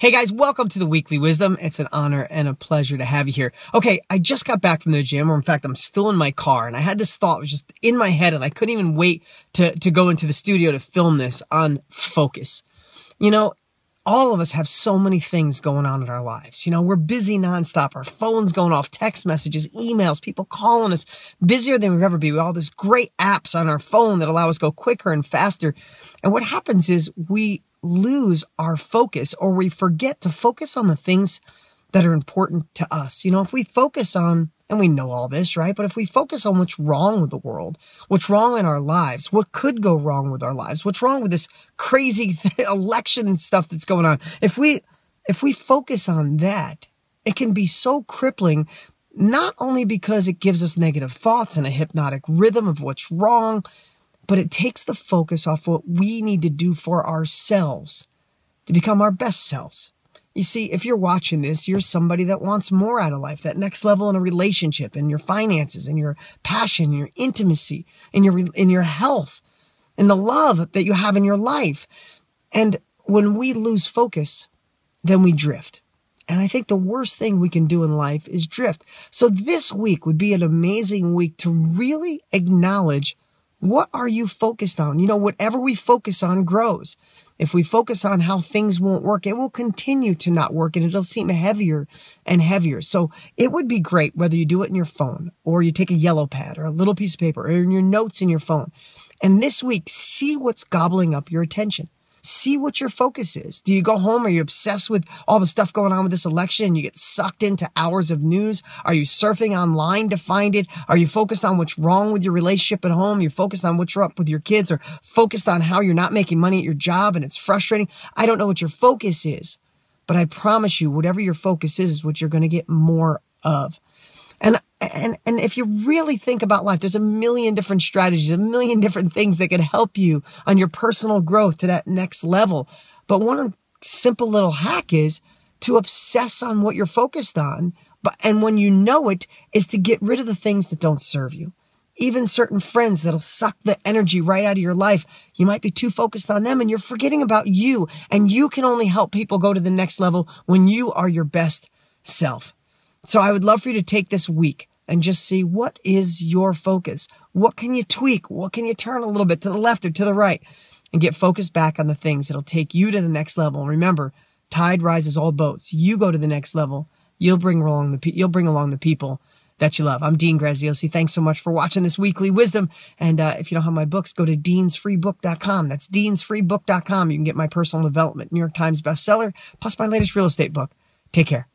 Hey guys, welcome to the Weekly Wisdom. It's an honor and a pleasure to have you here. Okay, I just got back from the gym, or in fact, I'm still in my car, and I had this thought, was just in my head, and I couldn't even wait to, to go into the studio to film this on focus. You know, all of us have so many things going on in our lives. You know, we're busy nonstop. Our phone's going off, text messages, emails, people calling us, busier than we've ever been. With all these great apps on our phone that allow us to go quicker and faster. And what happens is we lose our focus or we forget to focus on the things that are important to us. You know, if we focus on and we know all this, right? But if we focus on what's wrong with the world, what's wrong in our lives, what could go wrong with our lives, what's wrong with this crazy election stuff that's going on, if we if we focus on that, it can be so crippling not only because it gives us negative thoughts and a hypnotic rhythm of what's wrong, but it takes the focus off what we need to do for ourselves to become our best selves. You see, if you're watching this, you're somebody that wants more out of life, that next level in a relationship, in your finances, in your passion, in your intimacy, in your, in your health, in the love that you have in your life. And when we lose focus, then we drift. And I think the worst thing we can do in life is drift. So this week would be an amazing week to really acknowledge what are you focused on? You know, whatever we focus on grows. If we focus on how things won't work, it will continue to not work and it'll seem heavier and heavier. So it would be great whether you do it in your phone or you take a yellow pad or a little piece of paper or in your notes in your phone. And this week, see what's gobbling up your attention see what your focus is. Do you go home? Are you obsessed with all the stuff going on with this election and you get sucked into hours of news? Are you surfing online to find it? Are you focused on what's wrong with your relationship at home? You're focused on what's up with your kids or focused on how you're not making money at your job and it's frustrating. I don't know what your focus is, but I promise you, whatever your focus is, is what you're going to get more of. And and and if you really think about life, there's a million different strategies, a million different things that can help you on your personal growth to that next level. But one simple little hack is to obsess on what you're focused on. But and when you know it, is to get rid of the things that don't serve you. Even certain friends that'll suck the energy right out of your life. You might be too focused on them and you're forgetting about you. And you can only help people go to the next level when you are your best self. So I would love for you to take this week and just see what is your focus. What can you tweak? What can you turn a little bit to the left or to the right and get focused back on the things that'll take you to the next level. Remember, tide rises all boats. You go to the next level. You'll bring along the you'll bring along the people that you love. I'm Dean Graziosi. Thanks so much for watching this weekly wisdom. And uh, if you don't have my books, go to deansfreebook.com. That's deansfreebook.com. You can get my personal development, New York Times bestseller, plus my latest real estate book. Take care.